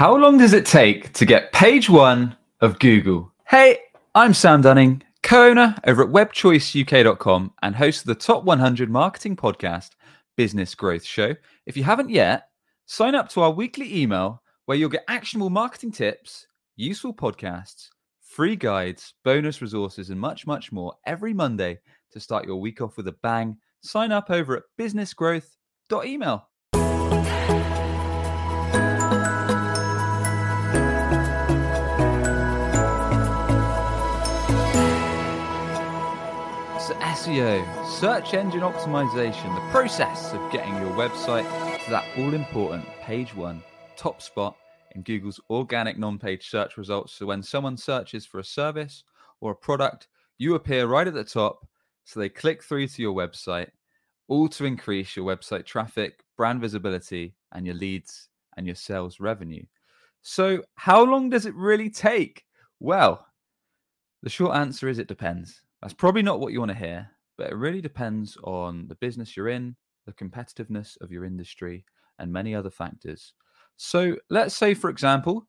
How long does it take to get page one of Google? Hey, I'm Sam Dunning, co owner over at webchoiceuk.com and host of the Top 100 Marketing Podcast Business Growth Show. If you haven't yet, sign up to our weekly email where you'll get actionable marketing tips, useful podcasts, free guides, bonus resources, and much, much more every Monday to start your week off with a bang. Sign up over at businessgrowth.email. SEO, search engine optimization, the process of getting your website to that all important page one, top spot in Google's organic non page search results. So when someone searches for a service or a product, you appear right at the top. So they click through to your website, all to increase your website traffic, brand visibility, and your leads and your sales revenue. So, how long does it really take? Well, the short answer is it depends. That's probably not what you want to hear, but it really depends on the business you're in, the competitiveness of your industry, and many other factors. So, let's say, for example,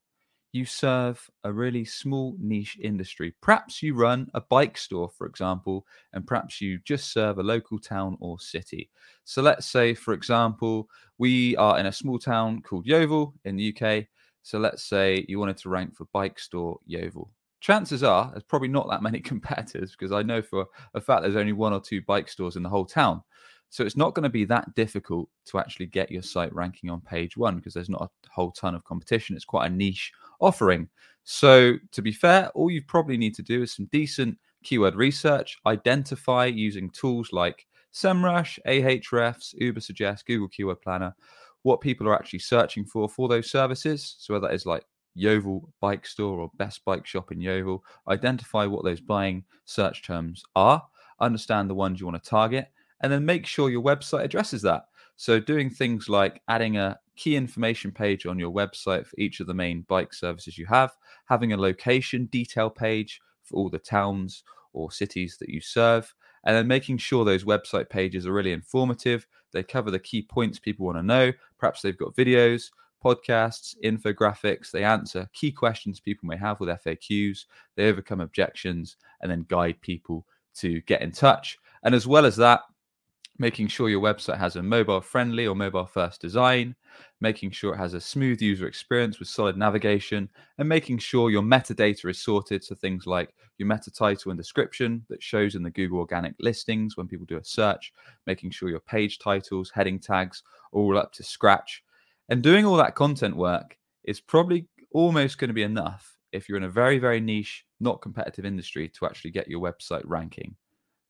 you serve a really small niche industry. Perhaps you run a bike store, for example, and perhaps you just serve a local town or city. So, let's say, for example, we are in a small town called Yeovil in the UK. So, let's say you wanted to rank for bike store Yeovil chances are there's probably not that many competitors because I know for a fact there's only one or two bike stores in the whole town. So it's not going to be that difficult to actually get your site ranking on page one because there's not a whole ton of competition. It's quite a niche offering. So to be fair, all you probably need to do is some decent keyword research, identify using tools like SEMrush, Ahrefs, Ubersuggest, Google Keyword Planner, what people are actually searching for for those services. So whether that is like Yeovil bike store or best bike shop in Yeovil. Identify what those buying search terms are, understand the ones you want to target, and then make sure your website addresses that. So, doing things like adding a key information page on your website for each of the main bike services you have, having a location detail page for all the towns or cities that you serve, and then making sure those website pages are really informative. They cover the key points people want to know. Perhaps they've got videos, podcasts, infographics. They answer key questions people may have with FAQs. They overcome objections and then guide people to get in touch. And as well as that, making sure your website has a mobile friendly or mobile first design, making sure it has a smooth user experience with solid navigation, and making sure your metadata is sorted. So things like your meta title and description that shows in the Google organic listings when people do a search, making sure your page titles, heading tags, all up to scratch and doing all that content work is probably almost going to be enough if you're in a very, very niche, not competitive industry to actually get your website ranking.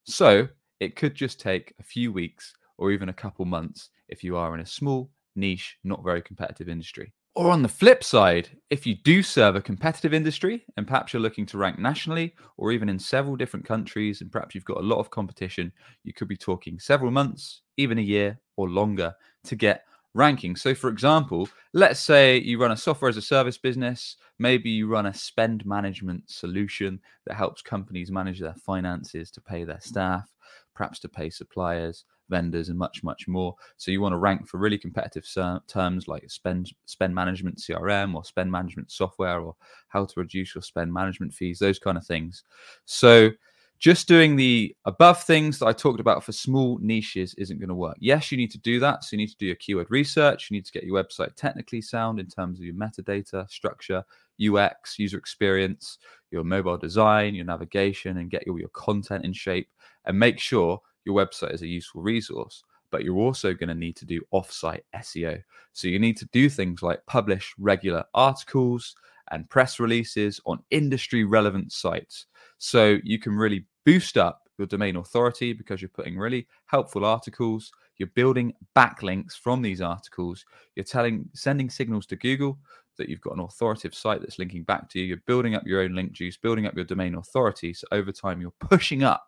So it could just take a few weeks or even a couple months if you are in a small, niche, not very competitive industry. Or on the flip side, if you do serve a competitive industry and perhaps you're looking to rank nationally or even in several different countries and perhaps you've got a lot of competition, you could be talking several months, even a year or longer to get ranking. So, for example, let's say you run a software as a service business, maybe you run a spend management solution that helps companies manage their finances to pay their staff, perhaps to pay suppliers, vendors, and much, much more. So, you want to rank for really competitive terms like spend spend management CRM or spend management software or how to reduce your spend management fees, those kind of things. So, just doing the above things that I talked about for small niches isn't going to work. Yes, you need to do that. So you need to do your keyword research. You need to get your website technically sound in terms of your metadata, structure, UX, user experience, your mobile design, your navigation, and get all your content in shape and make sure your website is a useful resource. But you're also going to need to do offsite SEO. So you need to do things like publish regular articles and press releases on industry relevant sites. So you can really boost up your domain authority because you're putting really helpful articles. You're building backlinks from these articles. You're telling, sending signals to Google that you've got an authoritative site that's linking back to you. You're building up your own link juice, building up your domain authority. So over time, you're pushing up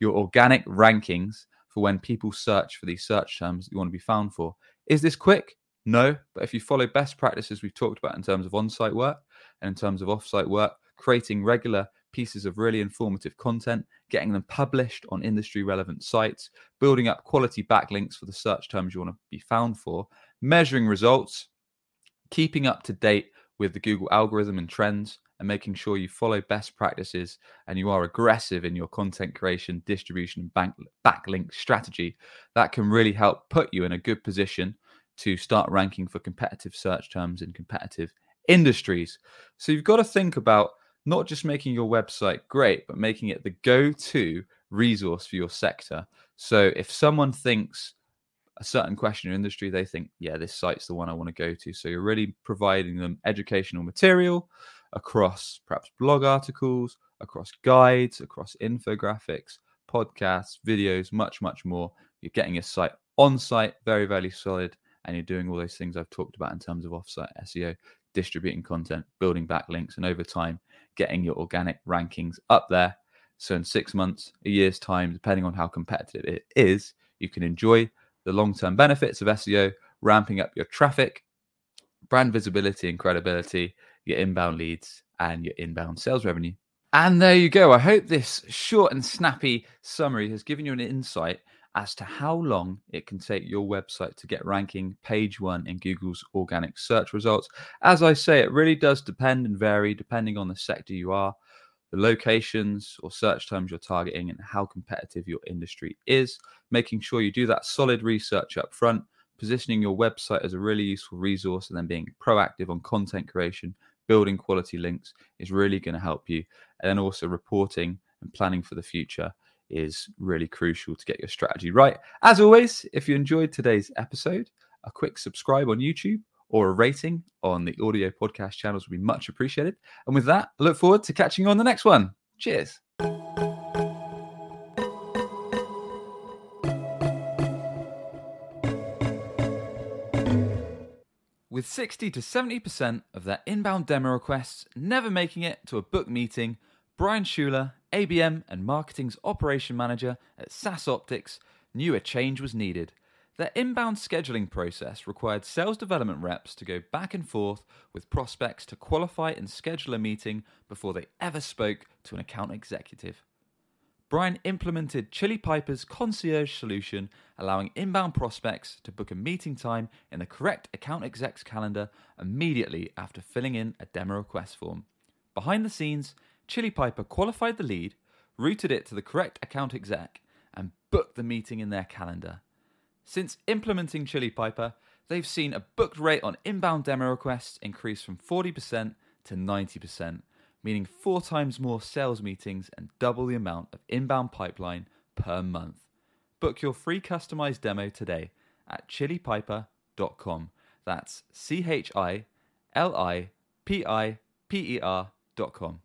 your organic rankings for when people search for these search terms that you want to be found for. Is this quick? No, but if you follow best practices we've talked about in terms of on site work in terms of off site work, creating regular pieces of really informative content, getting them published on industry relevant sites, building up quality backlinks for the search terms you want to be found for, measuring results, keeping up to date with the Google algorithm and trends and making sure you follow best practices and you are aggressive in your content creation, distribution, and backlink strategy, that can really help put you in a good position to start ranking for competitive search terms in competitive industries. So you've got to think about not just making your website great, but making it the go to resource for your sector. So if someone thinks a certain question or industry, they think, yeah, this site's the one I want to go to. So you're really providing them educational material across perhaps blog articles, across guides, across infographics, podcasts, videos, much, much more. You're getting your site on site, very, very solid, and you're doing all those things I've talked about in terms of offsite SEO, distributing content, building backlinks, and over time, getting your organic rankings up there. So in six months, a year's time, depending on how competitive it is, you can enjoy the long term benefits of SEO, ramping up your traffic, brand visibility and credibility, your inbound leads, and your inbound sales revenue. And there you go. I hope this short and snappy summary has given you an insight as to how long it can take your website to get ranking page one in Google's organic search results. As I say, it really does depend and vary depending on the sector you are, the locations or search terms you're targeting, and how competitive your industry is. Making sure you do that solid research up front, positioning your website as a really useful resource, and then being proactive on content creation building quality links is really going to help you. And then also reporting and planning for the future is really crucial to get your strategy right. As always, if you enjoyed today's episode, a quick subscribe on YouTube or a rating on the audio podcast channels would be much appreciated. And with that, I look forward to catching you on the next one. Cheers. with 60 to 70% of their inbound demo requests never making it to a book meeting, Brian Schuler, ABM and Marketing's Operation Manager at SaaSOptics, knew a change was needed. Their inbound scheduling process required sales development reps to go back and forth with prospects to qualify and schedule a meeting before they ever spoke to an account executive. Brian implemented Chili Piper's concierge solution, allowing inbound prospects to book a meeting time in the correct account exec's calendar immediately after filling in a demo request form. Behind the scenes, Chili Piper qualified the lead, routed it to the correct account exec, and booked the meeting in their calendar. Since implementing Chili Piper, they've seen a booked rate on inbound demo requests increase from 40% to 90% meaning four times more sales meetings and double the amount of inbound pipeline per month. Book your free customized demo today at chilipiper.com. That's C H I L I P I P E R.com.